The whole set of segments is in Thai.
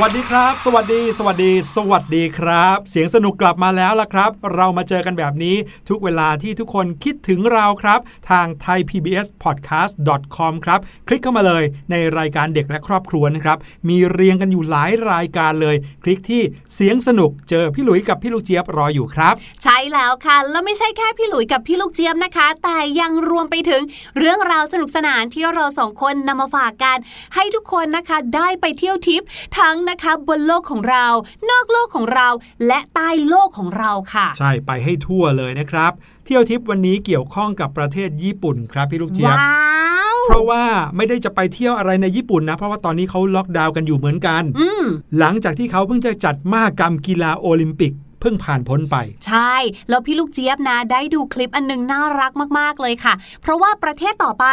วัสดีครับ สวัสดี สวัสดี สวัสดีครับ เสียงสนุกกลับมาแล้วล่ะครับ เรามาเจอกันแบบนี้ทุกเวลาที่ทุกคนคิดถึงเราครับ ทาง thaipbspodcast.com ครับ คลิกเข้ามาเลยในรายการเด็กและครอบครัวนะครับ มีเรียงกันอยู่หลายรายการเลย คลิกที่เสียงสนุกเจอพี่หลุยกับพี่ลูกเจี๊ยบรออยู่ครับ ใช่แล้วค่ะ แล้วไม่ใช่แค่พี่หลุยกับพี่ลูกเจี๊ยบนะคะ แต่ยังรวมไปถึงเรื่องราวสนุกสนานที่เราสองคนนำมาฝากกัน ให้ทุกคนนะคะได้ไปเที่ยวทิปทั้งนะคะบนโลกของเรา นอกโลกของเรา และใต้โลกของเราค่ะ ใช่ไปให้ทั่วเลยนะครับ เที่ยวทิปวันนี้เกี่ยวข้องกับประเทศญี่ปุ่นครับพี่ลูกเจี๊ยบว้าวเพราะว่าไม่ได้จะไปเที่ยวอะไรในญี่ปุ่นนะ เพราะว่าตอนนี้เขาล็อกดาวน์กันอยู่เหมือนกันอืมหลังจากที่เขาเพิ่งจะจัดมหกรรมกีฬาโอลิมปิกเพิ่งผ่านพ้นไป ใช่ แล้วพี่ลูกเจี๊ยบนะได้ดูคลิปอันหนึงน่ารักมาก ๆ เลยค่ะ เพราะว่าประเทศต่อไป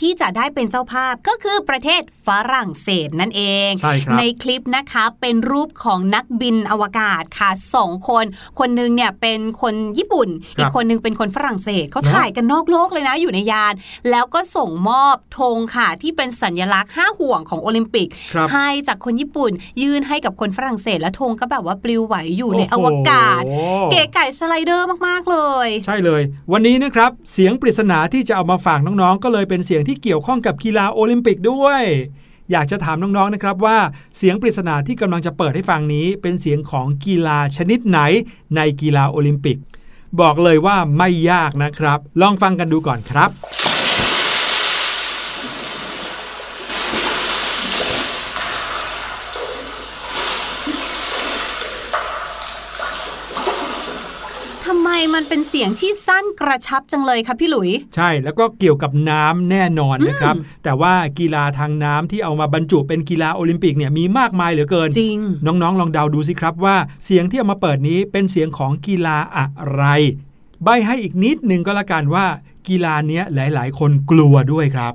ที่จะได้เป็นเจ้าภาพก็คือประเทศฝรั่งเศสนั่นเองใช่ครับในคลิปนะคะเป็นรูปของนักบินอวกาศค่ะสองคน คนหนึงเนี่ยเป็นคนญี่ปุ่น อีกคนหนึงเป็นคนฝรั่งเศสเขาถ่ายกันนอกโลกเลยนะอยู่ในยาน แล้วก็ส่งมอบธงค่ะ ที่เป็นสัญลักษณ์ห้าห่วงของโอลิมปิกครับให้จากคนญี่ปุ่น ยื่นให้กับคนฝรั่งเศสและธงก็แบบว่าปลิวไหวอยู่ในอวกาศโอ้โหเก๋ไก่สไลเดอร์มากๆเลย ใช่เลย วันนี้นะครับ เสียงปริศนาที่จะเอามาฝากน้องๆ ก็เลยเป็นเสียงที่เกี่ยวข้องกับกีฬาโอลิมปิกด้วยอยากจะถามน้องๆ นะครับว่าเสียงปริศนาที่กำลังจะเปิดให้ฟังนี้ เป็นเสียงของกีฬาชนิดไหนในกีฬาโอลิมปิก บอกเลยว่าไม่ยากนะครับ ลองฟังกันดูก่อนครับ ทำไมมันเป็นเสียงที่สั้นกระชับจังเลยคะพี่หลุย ใช่แล้วก็เกี่ยวกับน้ำแน่นอนนะครับ แต่ว่ากีฬาทางน้ำที่เอามาบรรจุเป็นกีฬาโอลิมปิกเนี่ยมีมากมายเหลือเกินจริง น้องๆ ลองเดาดูสิครับว่าเสียงที่เอามาเปิดนี้เป็นเสียงของกีฬาอะไร ใบให้อีกนิดหนึ่งก็แล้วกันว่า กีฬาเนี้ยหลาย ๆ คนกลัวด้วยครับ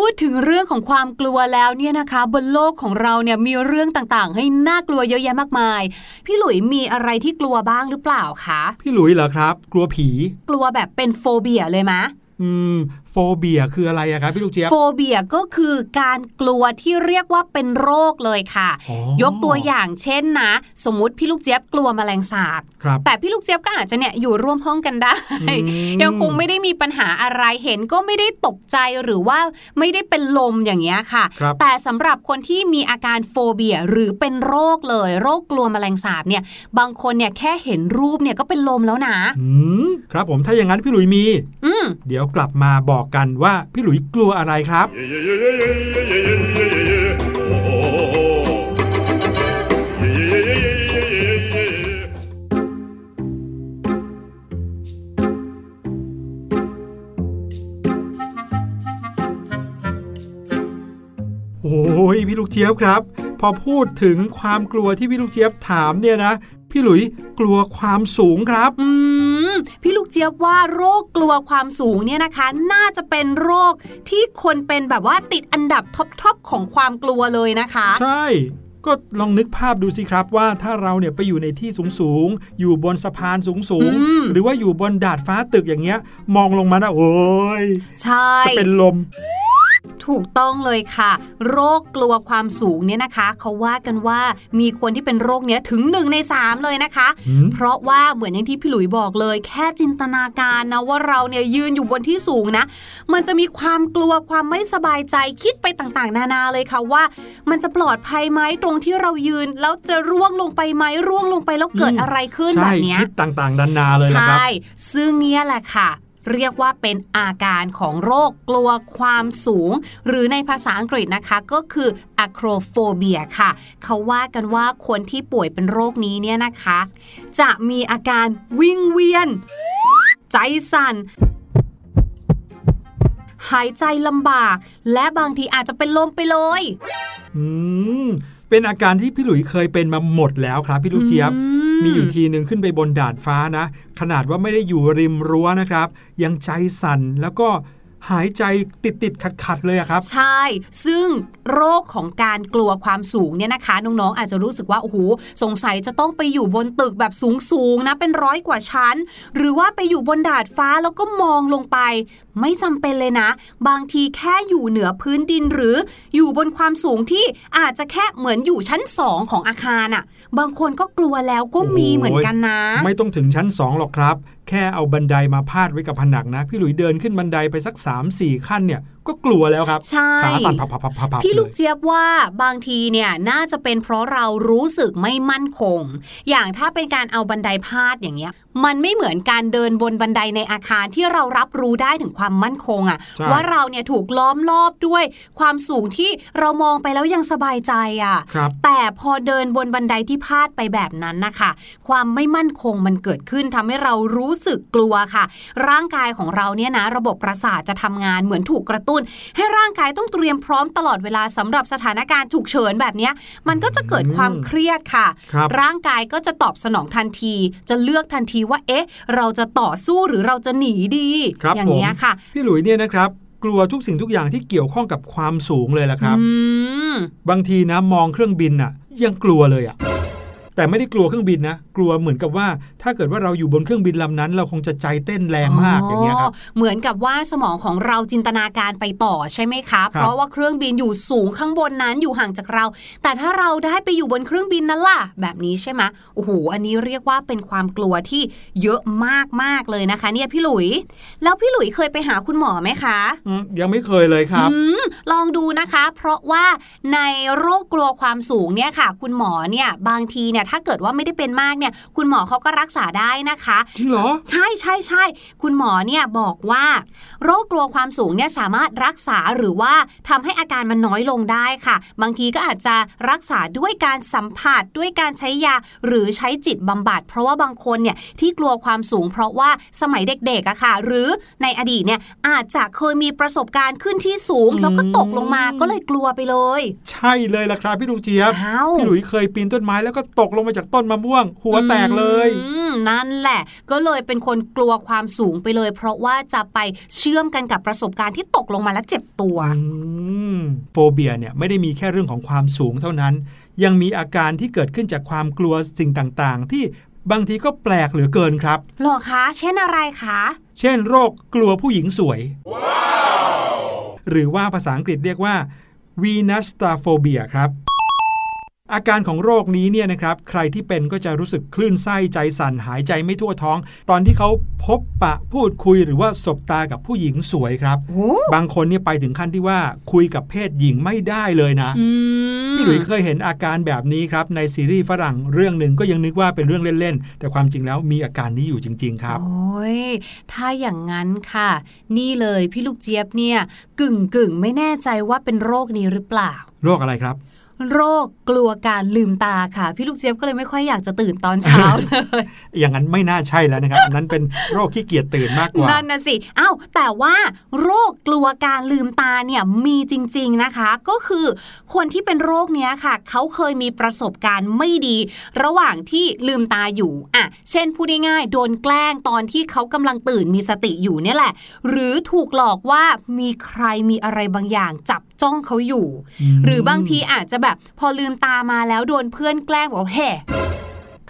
พูดถึงเรื่องของความกลัวแล้วเนี่ยนะคะ บนโลกของเราเนี่ยมีเรื่องต่างๆ ให้น่ากลัวเยอะแยะมากมาย พี่หลุยมีอะไรที่กลัวบ้างหรือเปล่าคะ พี่หลุยเหรอครับ กลัวผี กลัวแบบเป็น phobia เลยมะ อืม phobia คืออะไรอะครับพี่ลูกเจี๊ยบโฟ phobia ก็คือการกลัวที่เรียกว่าเป็นโรคเลยค่ะอ๋อยกตัวอย่างเช่นนะ สมมุติพี่ลูกเจี๊ยบกลัวแมลงสาบครับแต่พี่ลูกเจี๊ยบก็อาจจะเนี่ยอยู่ร่วมห้องกันได้อืมยังคงไม่ได้มีปัญหาอะไรเห็นก็ไม่ได้ตกใจหรือว่าไม่ได้เป็นลมอย่างเงี้ยค่ะครับแต่สำหรับคนที่มีอาการ phobia หรือเป็นโรคเลย โรคกลัวแมลงสาบเนี่ย บางคนเนี่ยแค่เห็นรูปเนี่ยก็เป็นลมแล้วนะอืมครับผมถ้าอย่างนั้นพี่หลุยมี อืม เดี๋ยวกลับมาบอกกันว่าพี่หลุยกลัวอะไรครับ โอ้ยพี่ลูกเจี๊ยบครับ พอพูดถึงความกลัวที่พี่ลูกเจี๊ยบถามเนี่ยนะ พี่หลุยกลัวความสูงครับ อืมพี่ลูกเจี๊ยบว่าโรคกลัวความสูงเนี่ยนะคะ น่าจะเป็นโรคที่คนเป็นแบบว่าติดอันดับท็อปๆของความกลัวเลยนะคะ ใช่ก็ลองนึกภาพดูสิครับว่าถ้าเราเนี่ยไปอยู่ในที่สูงสูงๆอยู่บนสะพานสูงสูงๆอืมหรือว่าอยู่บนดาดฟ้าตึกอย่างเงี้ย มองลงมานะโอ้ยใช่จะเป็นลม ถูกต้องเลยค่ะ โรคกลัวความสูงเนี่ยนะคะ เขาว่ากันว่ามีคนที่เป็นโรคเนี้ยถึง1ใน3เลยนะคะหืมเพราะว่าเหมือนอย่างที่พี่หลุยบอกเลย แค่จินตนาการนะว่าเราเนี่ยยืนอยู่บนที่สูงนะ มันจะมีความกลัวความไม่สบายใจคิดไปต่างๆ นานาเลยค่ะว่า มันจะปลอดภัยไหมตรงที่เรายืน แล้วจะร่วงลงไปไหมร่วงลงไปแล้วเกิดอะไรขึ้นแบใช่บเนี้ยคิดต่างๆนานาเลยละครับใช่ซึ่งเนี่ยแหละค่ะ เรียกว่าเป็นอาการของโรคกลัวความสูง หรือในภาษาอังกฤษนะคะก็คือ acrophobia ค่ะ เขาว่ากันว่าคนที่ป่วยเป็นโรคนี้เนี่ยนะคะ จะมีอาการวิงเวียน ใจสั่นหายใจลำบาก และบางทีอาจจะเป็นลมไปเลย อืม เป็นอาการที่พี่หลุยเคยเป็นมาหมดแล้วครับพี่ลูกเจี๊ยบอื มีอยู่ทีหนึ่งขึ้นไปบนดาดฟ้านะ ขนาดว่าไม่ได้อยู่ริมรั้วนะครับ ยังใจสั่นแล้วก็ หายใจติดติดขัดขัดๆเลยอะครับ ใช่ ซึ่งโรคของการกลัวความสูงเนี่ยนะคะ น้องๆอาจจะรู้สึกว่าโอ้โหสงสัยจะต้องไปอยู่บนตึกแบบสูงๆนะเป็นร้อยกว่าชั้น หรือว่าไปอยู่บนดาดฟ้าแล้วก็มองลงไป ไม่จำเป็นเลยนะ บางทีแค่อยู่เหนือพื้นดินหรืออยู่บนความสูงที่อาจจะแค่เหมือนอยู่ชั้นสองของอาคารอะ่ะ บางคนก็กลัวแล้วก็มีเหมือนกันนะ ไม่ต้องถึงชั้น2หรอกครับ แค่เอาบันไดมาพาดไว้กับผนังนะ พี่หลุยเดินขึ้นบันไดไปสัก 3-4 ขั้นเนี่ย ก็กลัวแล้วครับ ใช่ขาสั่นพับพับพับพับพี่ลูกเลยเจี๊ยบว่าบางทีเนี่ยน่าจะเป็นเพราะเรารู้สึกไม่มั่นคง อย่างถ้าเป็นการเอาบันไดพาดอย่างเงี้ย มันไม่เหมือนการเดินบนบันไดในอาคารที่เรารับรู้ได้ถึงความมั่นคงอะใช่ว่าเราเนี่ยถูกล้อมรอบด้วย ความสูงที่เรามองไปแล้วยังสบายใจอะครับแต่พอเดินบนบันไดที่พาดไปแบบนั้นนะคะ ความไม่มั่นคงมันเกิดขึ้นทำให้เรารู้สึกกลัวค่ะ ร่างกายของเราเนี่ยนะระบบประสาทจะทำงานเหมือนถูกกระตุ้นให้ร่างกายต้องเตรียมพร้อมตลอดเวลาสำหรับสถานการณ์ฉุกเฉินแบบเนี้ยมันก็จะเกิดความเครียดค่ะครับร่างกายก็จะตอบสนองทันที จะเลือกทันทีว่าเอ๊ะ เราจะต่อสู้หรือเราจะหนีดีครับอย่างผมเงี้ยค่ะ พี่หลุยเนี่ยนะครับกลัวทุกสิ่งทุกอย่างที่เกี่ยวข้องกับความสูงเลยละครับอืมบางทีนะมองเครื่องบินน่ะยังกลัวเลยอะ แต่ไม่ได้กลัวเครื่องบินนะ กลัวเหมือนกับว่า ถ้าเกิดว่าเราอยู่บนเครื่องบินลำนั้น เราคงจะใจเต้นแรงมากอย่างเงี้ยครับเหมือนกับว่าสมองของเราจินตนาการไปต่อใช่ไหมคะเพราะว่าเครื่องบินอยู่สูงข้างบนนั้นอยู่ห่างจากเรา แต่ถ้าเราได้ไปอยู่บนเครื่องบินนั้นล่ะ แบบนี้ใช่ไหมโอ้โหอันนี้เรียกว่าเป็นความกลัวที่เยอะมากๆเลยนะคะ เนี่ยพี่หลุย แล้วพี่หลุยเคยไปหาคุณหมอไหมคะอืมยังไม่เคยเลยครับอืมลองดูนะคะ เพราะว่าในโรคกลัวความสูงเนี่ยค่ะ คุณหมอเนี่ยบางทีเนี่ยถ้าเกิดว่าไม่ได้เป็นมากเนี่ย คุณหมอเขาก็รักษาได้นะคะจริงเหรอ ใช่ใช่ใช่คุณหมอเนี่ยบอกว่า โรคกลัวความสูงเนี่ยสามารถรักษาหรือว่าทำให้อาการมันน้อยลงได้ค่ะ บางทีก็อาจจะรักษาด้วยการสัมผัสด้วยการใช้ยาหรือใช้จิตบำบัด เพราะว่าบางคนเนี่ยที่กลัวความสูง เพราะว่าสมัยเด็กๆอะค่ะ หรือในอดีตเนี่ยอาจจะเคยมีประสบการณ์ขึ้นที่สูง แล้วก็ตกลงมาก็เลยกลัวไปเลย ใช่เลยล่ะครับพี่ลูกเจี๊ยบอ้าวพี่หลุยเคยปีนต้นไม้แล้วก็ตกลงมาจากต้นมะม่วง หัวแตกเลยอืมนั่นแหละ ก็เลยเป็นคนกลัวความสูงไปเลย เพราะว่าจะไปเชื่อมกันกับประสบการณ์ที่ตกลงมาแล้วเจ็บตัวอืมโฟเบียเนี่ยไม่ได้มีแค่เรื่องของความสูงเท่านั้น ยังมีอาการที่เกิดขึ้นจากความกลัวสิ่งต่างๆ ที่บางทีก็แปลกเหลือเกินครับหรอคะ เช่นอะไรคะ เช่นโรคกลัวผู้หญิงสวยหรือว่าภาษาอังกฤษเรียกว่า Venus s t a p h o b i a ครับ อาการของโรคนี้เนี่ยนะครับใครที่เป็นก็จะรู้สึกคลื่นไส้ใจสั่นหายใจไม่ทั่วท้อง ตอนที่เขาพบปะพูดคุยหรือว่าสบตากับผู้หญิงสวยครับโอ้บางคนเนี่ยไปถึงขั้นที่ว่าคุยกับเพศหญิงไม่ได้เลยนะอืมพี่หลุยเคยเห็นอาการแบบนี้ครับในซีรีส์ฝรั่งเรื่องหนึ่งก็ยังนึกว่าเป็นเรื่องเล่นๆ แต่ความจริงแล้วมีอาการนี้อยู่จริง ๆ ครับ โอ้ยถ้าอย่างนั้นค่ะ นี่เลยพี่ลูกเจี๊ยบเนี่ยกึ่งกึ่งๆไม่แน่ใจว่าเป็นโรคนี้หรือเปล่า โรคอะไรครับ โรคกลัวการลืมตาค่ะ พี่ลูกเจี๊ยบก็เลยไม่ค่อยอยากจะตื่นตอนเช้าเลยอย่างนั้นไม่น่าใช่แล้วนะครับอันนั้นเป็นโรคขี้เกียจตื่นมากกว่านั่นนะสิอ้าวแต่ว่าโรคกลัวการลืมตาเนี่ยมีจริง ๆนะคะ ก็คือคนที่เป็นโรคเนี้ยค่ะ เขาเคยมีประสบการณ์ไม่ดี ระหว่างที่ลืมตาอยู่อะเช่นพูดง่ายๆโดนแกล้งตอนที่เขากำลังตื่นมีสติอยู่เนี่ยแหละ หรือถูกหลอกว่ามีใครมีอะไรบางอย่างจับ จ้องเขาอยู่อืมหรือบางทีอาจจะแบบพอลืมตามาแล้วโดนเพื่อนแกล้งบอกว่าแห่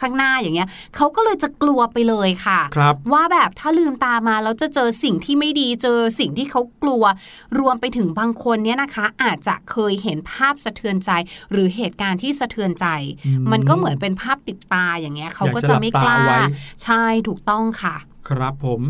ข้างหน้าอย่างเงี้ยเขาก็เลยจะกลัวไปเลยค่ะครับว่าแบบถ้าลืมตามาแล้วจะเจอสิ่งที่ไม่ดีเจอสิ่งที่เขากลัว รวมไปถึงบางคนเนี่ยนะคะ อาจจะเคยเห็นภาพสะเทือนใจ หรือเหตุการณ์ที่สะเทือนใจอืมมันก็เหมือนเป็นภาพติดตาอย่างเงี้ยเขาก็จะไม่กล้าอยากจะหลับตาไว้ใช่ถูกต้องค่ะ ครับผม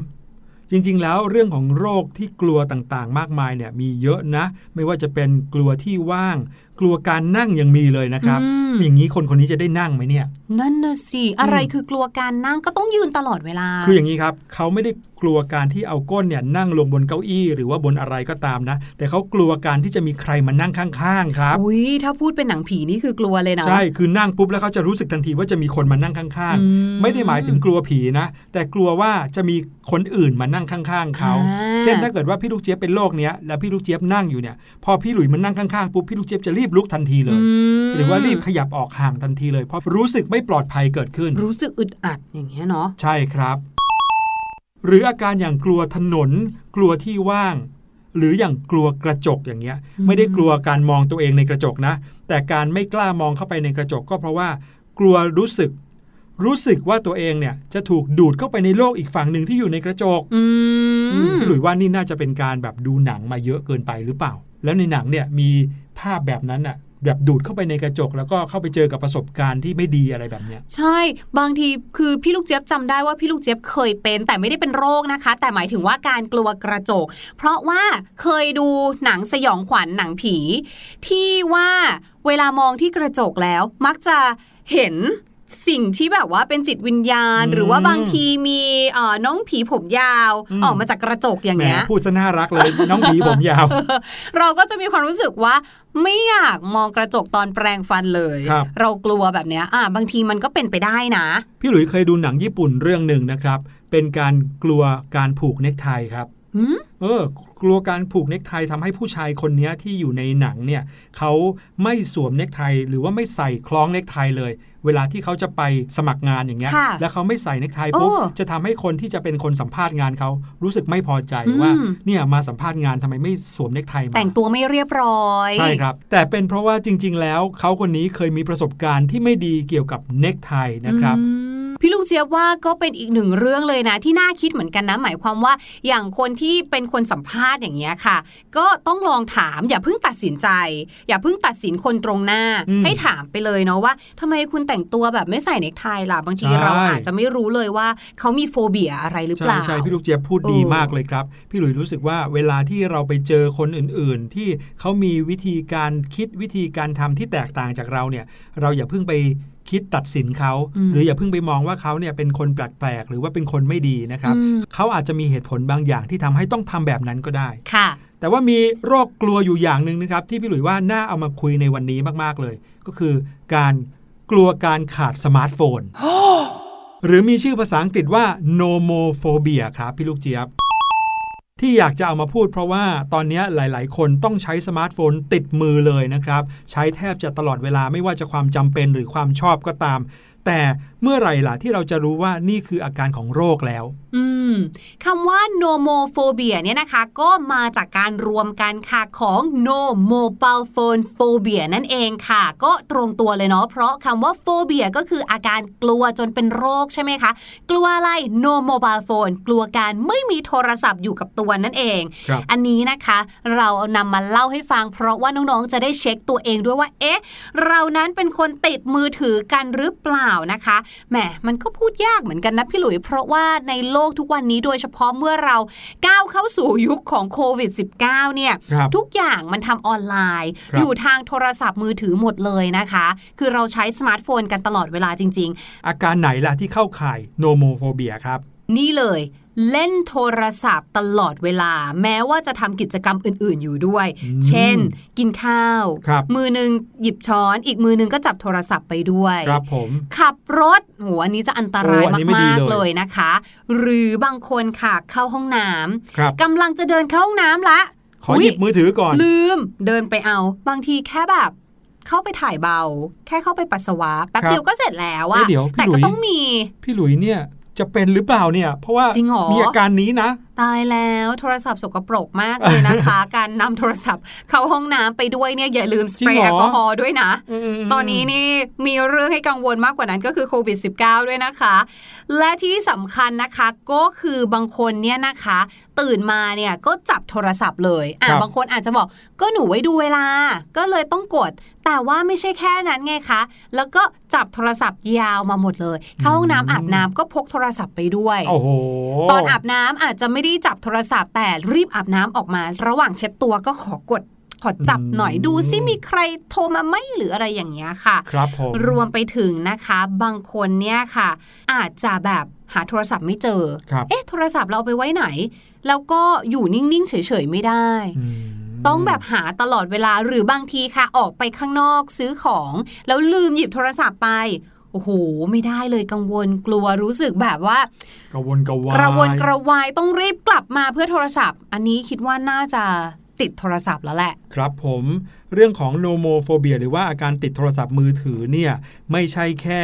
จริง ๆ แล้วเรื่องของโรคที่กลัวต่างๆ มากมายเนี่ยมีเยอะนะ ไม่ว่าจะเป็นกลัวที่ว่าง กลัวการนั่งยังมีเลยนะครับอืมอย่างนี้คนคนนี้จะได้นั่งไหมเนี่ยนั่นน่ะสิอะไรคือกลัวการนั่งก็ต้องยืนตลอดเวลา คืออย่างนี้ครับเขาไม่ได้กลัวการที่เอาก้นเนี่ยนั่งลงบนเก้าอี้ หรือว่าบนอะไรก็ตามนะ แต่เขากลัวการที่จะมีใครมานั่งข้างๆครับอุ้ยถ้าพูดเป็นหนังผีนี่คือกลัวเลยนะใช่คือนั่งปุ๊บแล้วเขาจะรู้สึกทันทีว่าจะมีคนมานั่งข้างอืมๆไม่ได้หมายถึงกลัวผีนะ แต่กลัวว่าจะมีคนอื่นมานั่งข้างๆเขาอ่าเช่นถ้าเกิดว่าพี่ลูกเจี๊ยบเป็นโรคเนี้ยแล้วพี่ลูกเจี๊ยบนั่งอยู่เนี่ยพอพี่หลุยมันนั่งข้างๆปุ๊บพี่ลูกเจี๊ยบจะรีบลุกทันทีเลยอืมหรือว่ารีบขยับออกห่างทันทีเลยเพราะรู้สึกไม่ปลอดภัยเกิดขึ้น รู้สึกอึดอัดอย่างเงี้ยเนาะใช่ครับ หรืออาการอย่างกลัวถนน กลัวที่ว่าง หรืออย่างกลัวกระจกอย่างเงี้ยอืมไม่ได้กลัวการมองตัวเองในกระจกนะ แต่การไม่กล้ามองเข้าไปในกระจกก็เพราะว่า กลัวรู้สึก รู้สึกว่าตัวเองเนี่ย จะถูกดูดเข้าไปในโลกอีกฝั่งหนึ่งที่อยู่ในกระจกอืมพี่หลุยว่านี่น่าจะเป็นการแบบดูหนังมาเยอะเกินไปหรือเปล่า แล้วในหนังเนี่ยมีภาพแบบนั้นอะ แบบดูดเข้าไปในกระจก แล้วก็เข้าไปเจอกับประสบการณ์ที่ไม่ดีอะไรแบบเนี้ยใช่บางทีคือพี่ลูกเจี๊ยบจำได้ว่าพี่ลูกเจี๊ยบเคยเป็น แต่ไม่ได้เป็นโรคนะคะ แต่หมายถึงว่าการกลัวกระจก เพราะว่าเคยดูหนังสยองขวัญหนังผี ที่ว่าเวลามองที่กระจกแล้วมักจะเห็น สิ่งที่แบบว่าเป็นจิตวิญญาณอืมหรือว่าบางทีมีเอ่อน้องผีผมยาวอืมออกมาจากกระจกอย่างแหมเงี้ยพูดซะน่ารักเลยน้องผีผมยาว เราก็จะมีความรู้สึกว่าไม่อยากมองกระจกตอนแปรงฟันเลยครับเรากลัวแบบเนี้ยอ่าบางทีมันก็เป็นไปได้นะ พี่หลุยเคยดูหนังญี่ปุ่นเรื่องหนึ่งนะครับ เป็นการกลัวการผูกเนคไทครับหืม เออกลัวการผูกเนคไททำให้ผู้ชายคนเนี้ยที่อยู่ในหนังเนี่ยเขาไม่สวมเนคไทหรือว่าไม่ใส่คล้องเนคไทเลย เวลาที่เขาจะไปสมัครงานอย่างเงี้ยค่ะแล้วเขาไม่ใส่เนคไทปุ๊บโอ้จะทำให้คนที่จะเป็นคนสัมภาษณ์งานเขารู้สึกไม่พอใจอืมว่าเนี่ยมาสัมภาษณ์งานทำไมไม่สวมเนคไทมาแต่งตัวไม่เรียบร้อยใช่ครับ แต่เป็นเพราะว่าจริง ๆ แล้วเขาคนนี้เคยมีประสบการณ์ที่ไม่ดีเกี่ยวกับเนคไทนะครับอืม พี่ลูกเจี๊ยบว่าก็เป็นอีกหนึ่งเรื่องเลยนะที่น่าคิดเหมือนกันนะ หมายความว่าอย่างคนที่เป็นคนสัมภาษณ์อย่างเงี้ยค่ะ ก็ต้องลองถามอย่าเพิ่งตัดสินใจ อย่าเพิ่งตัดสินคนตรงหน้าอืมให้ถามไปเลยเนาะว่าทำไมคุณแต่งตัวแบบไม่ใส่เนคไทล่ะบางทีใช่เราอาจจะไม่รู้เลยว่าเขามีโฟเบียอะไรหรือเปใช่ล่าใช่พี่ลูกเจี๊ยบพูดดีเออมากเลยครับ พี่หลุยรู้สึกว่าเวลาที่เราไปเจอคนอื่น ๆ ที่เขามีวิธีการคิดวิธีการทำที่แตกต่างจากเราเนี่ย เราอย่าเพิ่งไป คิดตัดสินเขาอืมหรืออย่าเพิ่งไปมองว่าเขาเนี่ยเป็นคนแปลกๆ หรือว่าเป็นคนไม่ดีนะครับอืมเขาอาจจะมีเหตุผลบางอย่างที่ทำให้ต้องทำแบบนั้นก็ได้ค่ะ แต่ว่ามีโรคกลัวอยู่อย่างหนึ่งนะครับ ที่พี่หลุยว่าน่าเอามาคุยในวันนี้มากๆเลย ก็คือการกลัวการขาดสมาร์ทโฟน หรือมีชื่อภาษาอังกฤษว่า nomophobia ครับพี่ลูกเจี๊ยบ ที่อยากจะเอามาพูดเพราะว่าตอนนี้หลาย ๆ คนต้องใช้สมาร์ทโฟนติดมือเลยนะครับ ใช้แทบจะตลอดเวลาไม่ว่าจะความจำเป็นหรือความชอบก็ตาม แต่เมื่อไหร่ล่ะที่เราจะรู้ว่านี่คืออาการของโรคแล้ว อื คำว่า nomophobia เนี่ยนะคะ ก็มาจากการรวมกันค่ะของ no mobile phone phobia นั่นเองค่ะ ก็ตรงตัวเลยเนาะเพราะคำว่า phobia ก็คืออาการกลัวจนเป็นโรคใช่ไหมคะ กลัวอะไร no mobile phone กลัวการไม่มีโทรศัพท์อยู่กับตัวนั่นเองครับอันนี้นะคะ เราเอานำมาเล่าให้ฟัง เพราะว่าน้องๆจะได้เช็คตัวเองด้วยว่า เอ๊ะ เรานั้นเป็นคนติดมือถือกันหรือเปล่านะคะแหมมันก็พูดยากเหมือนกันนะพี่หลุยเพราะว่าในโลกทุกวันนี้โดยเฉพาะเมื่อเราก้าวเข้าสู่ยุคของโควิด -19 เนี่ยครับทุกอย่างมันทำออนไลน์ครับอยู่ทางโทรศัพท์มือถือหมดเลยนะคะ คือเราใช้สมาร์ทโฟนกันตลอดเวลาจริง ๆ อาการไหนล่ะที่เข้าข่าย nomophobia ครับ นี่เลย เล่นโทรศัพท์ตลอดเวลา แม้ว่าจะทำกิจกรรมอื่น ๆ อยู่ด้วยอืมเช่น กินข้าวครับมือหนึ่งหยิบช้อน อีกมือหนึ่งก็จับโทรศัพท์ไปด้วยครับผมขับรถโหอันนี้จะอันตรายโอ้อันนี้ไม่ดีมากเลยๆเลยนะคะ หรือบางคนค่ะเข้าห้องน้ครับำกำลังจะเดินเข้าห้องน้ำละ ขอหยิบมือถือก่อน ลืม เดินไปเอา บางทีแค่แบบเข้าไปถ่ายเบา แค่เข้าไปปัสสาวะแป๊บครับเดียวก็เสร็จแล้วเอ้อะยเดี๋ยวพี่แต่หลุก็ยต้องมี พี่หลุยเนี่ย จะเป็นหรือเปล่าเนี่ย เพราะว่าจริงเหรอมีอาการนี้นะ ตายแล้วโทรศัพท์สกปรกมากเลยนะคะ การนำโทรศัพท์ เข้าห้องน้ำไปด้วยเนี่ยอย่าลืมสเปรจริงย์เหรแออลกอฮอล์ด้วยนะมตอนนี้นี่มีเรื่องให้กังวลมากกว่านั้นก็คือโควิด -19 ด้วยนะคะ และที่สำคัญนะคะก็คือบางคนเนี่ยนะคะ ตื่นมาเนี่ยก็จับโทรศัพท์เลยอะครับบางคนอาจจะบอกก็หนูไว้ดูเวลา ก็เลยต้องกด แต่ว่าไม่ใช่แค่นั้นไงคะ แล้วก็จับโทรศัพท์ยาวมาหมดเลย เข้าห้องน้ำอาบน้ำก็พกโทรศัพท์ไปด้วยโอ้โหตอนอาบน้ำอาจจะไม่ได้จับโทรศัพท์แต่รีบอาบน้ำออกมา ระหว่างเช็ดตัวก็ขอกดขอจับหน่อยอืมดูซิมีใครโทรมาไหมหรืออะไรอย่างเงี้ยค่ะ ครับผมรวมไปถึงนะคะ บางคนเนี่ยค่ะ อาจจะแบบหาโทรศัพท์ไม่เจอครับเอ๊ะโทรศัพท์เราเอาไปไว้ไหน แล้วก็อยู่นิ่งๆเฉยๆไม่ได้อืมต้องแบบหาตลอดเวลาหรือบางทีค่ะ ออกไปข้างนอกซื้อของ แล้วลืมหยิบโทรศัพท์ไป โอ้โห ไม่ได้เลยกังวลกลัวรู้สึกแบบว่ากระวนกระวายกระวนกระวายต้องรีบกลับมาเพื่อโทรศัพท์ อันนี้คิดว่าน่าจะติดโทรศัพท์แล้วแหละ ครับผมเรื่องของ nomophobia หรือว่าอาการติดโทรศัพท์มือถือเนี่ยไม่ใช่แค่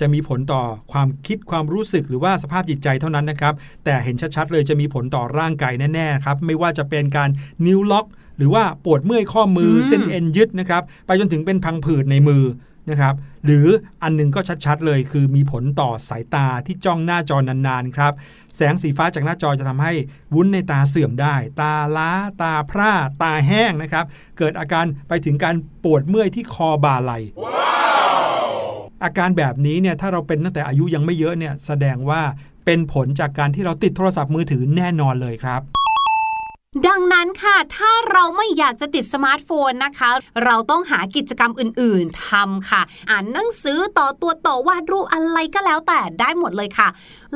จะมีผลต่อความคิดความรู้สึกหรือว่าสภาพจิตใจเท่านั้นนะครับ แต่เห็นชัดๆเลยจะมีผลต่อร่างกายแน่ๆครับ ไม่ว่าจะเป็นการนิ้วล็อก หรือว่าปวดเมื่อยข้อมืออมเส้นเอ็นยึดนะครับ ไปจนถึงเป็นพังผืดในมือ นะครับหรืออันหนึงก็ชัดๆเลยคือมีผลต่อสายตาที่จ้องหน้าจอนานๆครับแสงสีฟ้าจากหน้าจอจะทำให้วุ้นในตาเสื่อมได้ ตาล้า ตาพร่า ตาแห้งนะครับ เกิดอาการไปถึงการปวดเมื่อยที่คอบ่าไหลอาการแบบนี้เนี่ยถ้าเราเป็นตั้งแต่อายุยังไม่เยอะเนี่ยแสดงว่าเป็นผลจากการที่เราติดโทรศัพท์มือถือแน่นอนเลยครับ ดังนั้นค่ะ ถ้าเราไม่อยากจะติดสมาร์ทโฟนนะคะ เราต้องหากิจกรรมอื่นๆทำค่ะ อ่านหนังสือต่อตัวต่อวาดรูปอะไรก็แล้วแต่ได้หมดเลยค่ะ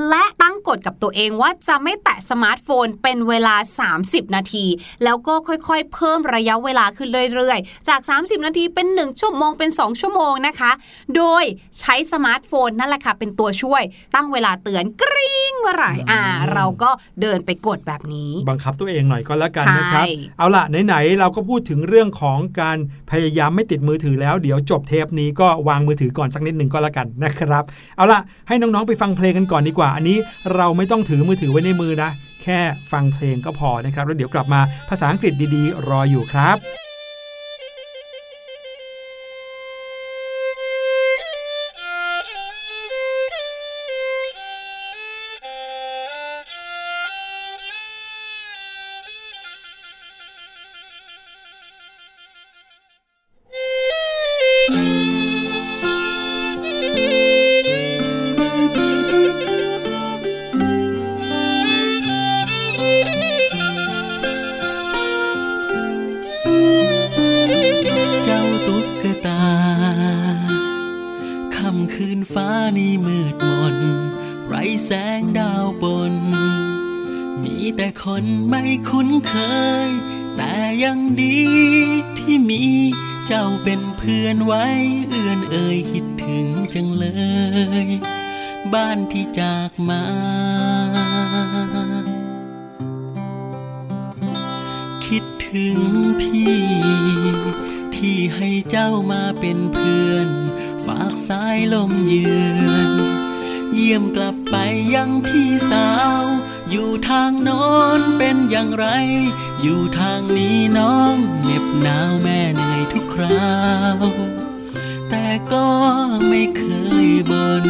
และตั้งกฎกับตัวเองว่าจะไม่แตะสมาร์ทโฟนเป็นเวลา 30 นาที แล้วก็ค่อยๆ เพิ่มระยะเวลาขึ้นเรื่อยๆ จาก 30 นาทีเป็น 1 ชั่วโมงเป็น 2 ชั่วโมงนะคะ โดยใช้สมาร์ทโฟนนั่นแหละค่ะ เป็นตัวช่วย ตั้งเวลาเตือนกริ๊งเมื่อไหร่อ่า เราก็เดินไปกดแบบนี้ บังคับตัวเองหน่อยก็แล้วกันนะครับใช่เอาล่ะไหนๆเราก็พูดถึงเรื่องของการพยายามไม่ติดมือถือแล้วเดี๋ยวจบเทปนี้ก็วางมือถือก่อนสักนิดหนึ่งก็แล้วกันนะครับ เอาล่ะให้น้องๆไปฟังเพลงกันก่อนดีกว่าว่า อันนี้เราไม่ต้องถือมือถือไว้ในมือนะ แค่ฟังเพลงก็พอนะครับ แล้วเดี๋ยวกลับมาภาษาอังกฤษดีๆ รออยู่ครับ คุ้นเคย แต่ยังดีที่มีเจ้าเป็นเพื่อนไว้ เอื้อนเอ่ยคิดถึงจังเลย บ้านที่จากมา คิดถึงพี่ ที่ให้เจ้ามาเป็นเพื่อน ฝากสายลมเยือน เยี่ยมกลับไปยังพี่สาว อยู่ทางโน้น อย่างไร อยู่ทางนี้น้องเหน็บหนาวแม่เหนื่อยทุกคราว แต่ก็ไม่เคยบน่น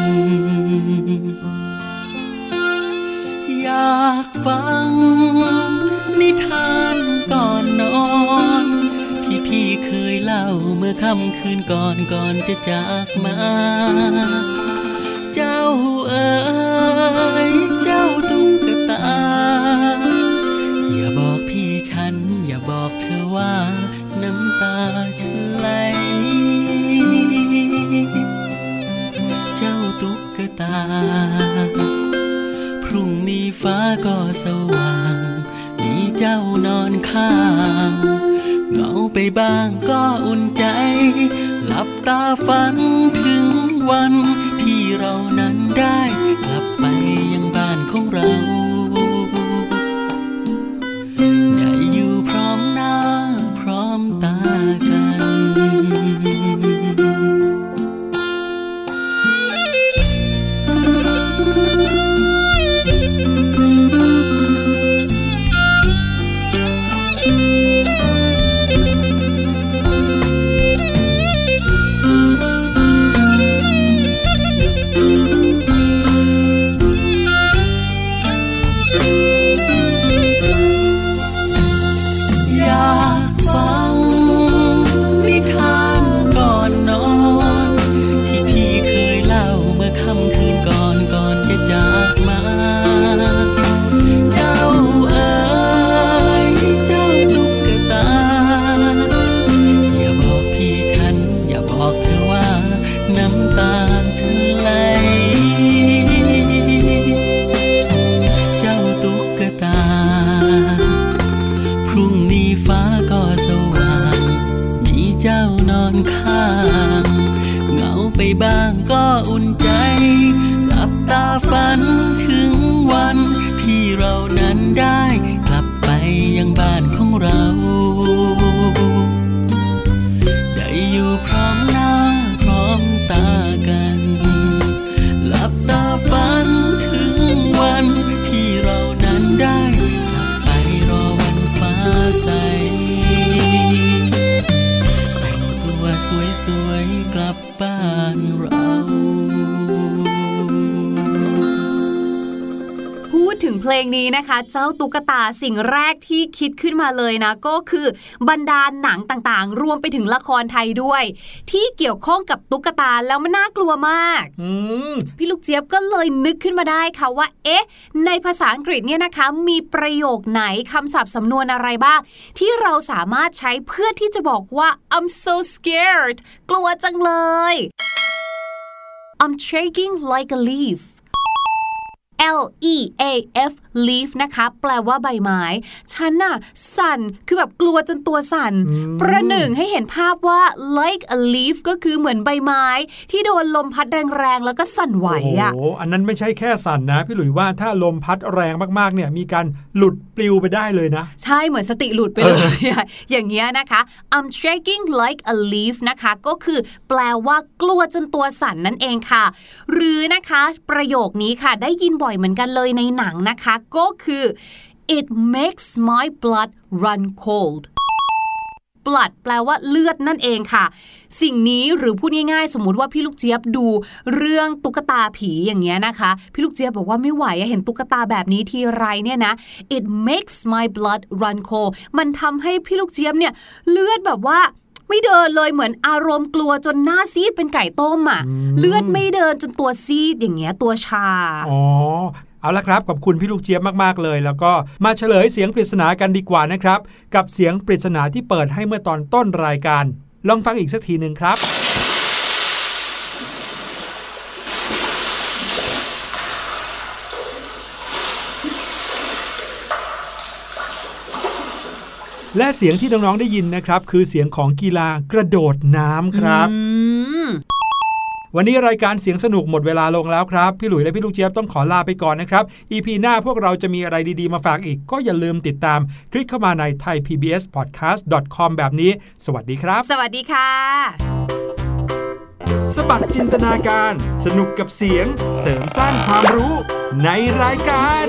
อยากฟัง นิทานก่อนนอน ที่พี่เคยเล่าเมื่อค่ำคืนก่อนก่อนจะจากมา เจ้าเอ๋ย ว่าน้ำตาฉันไหล เจ้าตุ๊กตา พรุ่งนี้ฟ้าก็สว่าง มีเจ้านอนข้างเหงาไปบ้างก็อุ่นใจ หลับตาฝันถึงวันที่เรานั้นได้ กลับไปยังบ้านของเรา by. ลงนี้นะคะ เจ้าตุ๊กตาสิ่งแรกที่คิดขึ้นมาเลยนะ ก็คือบรรดาหนังต่างๆ รวมไปถึงละครไทยด้วย ที่เกี่ยวข้องกับตุ๊กตาแล้วมันน่ากลัวมากอืมพี่ลูกเจี๊ยบก็เลยนึกขึ้นมาได้ค่ะว่า เอ๊ะ ในภาษาอังกฤษเนี่ยนะคะ มีประโยคไหนคำศัพท์สำนวนอะไรบ้าง ที่เราสามารถใช้เพื่อที่จะบอกว่า I'm so scared กลัวจังเลย I'm shaking like a leaf L E A F leaf นะคะ แปลว่าใบไม้ ฉันน่ะ สั่น คือแบบกลัวจนตัวสั่น ประหนึ่งให้เห็นภาพว่า like a leaf ก็คือเหมือนใบไม้ ที่โดนลมพัดแรงๆ แล้วก็สั่นไหวโอ้อะโหอันนั้นไม่ใช่แค่สั่นนะ พี่หลุยว่าถ้าลมพัดแรงมากๆ เนี่ย มีการหลุดป ลิวไปได้เลยนะ ใช่เหมือนสติหลุดไปเลย อย่างเงี้ยนะคะ I'm shaking like a leaf นะคะ ก็คือแปลว่ากลัวจนตัวสั่นนั่นเองค่ะ หรือนะคะ ประโยคนี้ค่ะ ได้ยินบ่อยเหมือนกันเลยในหนังนะคะ ก็คือ it makes my blood run cold blood แปลว่าเลือดนั่นเองค่ะ สิ่งนี้หรือพูดง่ายๆ สมมติว่าพี่ลูกเจี๊ยบดูเรื่องตุ๊กตาผีอย่างเงี้ยนะคะ พี่ลูกเจี๊ยบบอกว่าไม่ไหวเห็นตุ๊กตาแบบนี้ทีไรเนี่ยนะ it makes my blood run cold มันทำให้พี่ลูกเจี๊ยบเนี่ยเลือดแบบว่า ไม่เดินเลยเหมือนอารมณ์กลัวจนหน้าซีดเป็นไก่ต้มอะ เลือดไม่เดินจนตัวซีดอย่างเงี้ยตัวชา อ๋อเอาละครับขอบคุณพี่ลูกเจี๊ยบมากๆเลย แล้วก็มาเฉลยเสียงปริศนากันดีกว่านะครับ กับเสียงปริศนาที่เปิดให้เมื่อตอนต้นรายการ ลองฟังอีกสักทีหนึ่งครับ และเสียงที่น้องๆได้ยินนะครับ คือเสียงของกีฬากระโดดน้ำครับอืมวันนี้รายการเสียงสนุกหมดเวลาลงแล้วครับ พี่หลุยและพี่ลูกเจี๊ยบต้องขอลาไปก่อนนะครับ EP หน้าพวกเราจะมีอะไรดีๆมาฝากอีก ก็อย่าลืมติดตาม คลิกเข้ามาใน thaipbspodcast.com แบบนี้ สวัสดีครับ สวัสดีค่ะสบัดจินตนาการ สนุกกับเสียง เสริมสร้างความรู้ในรายการ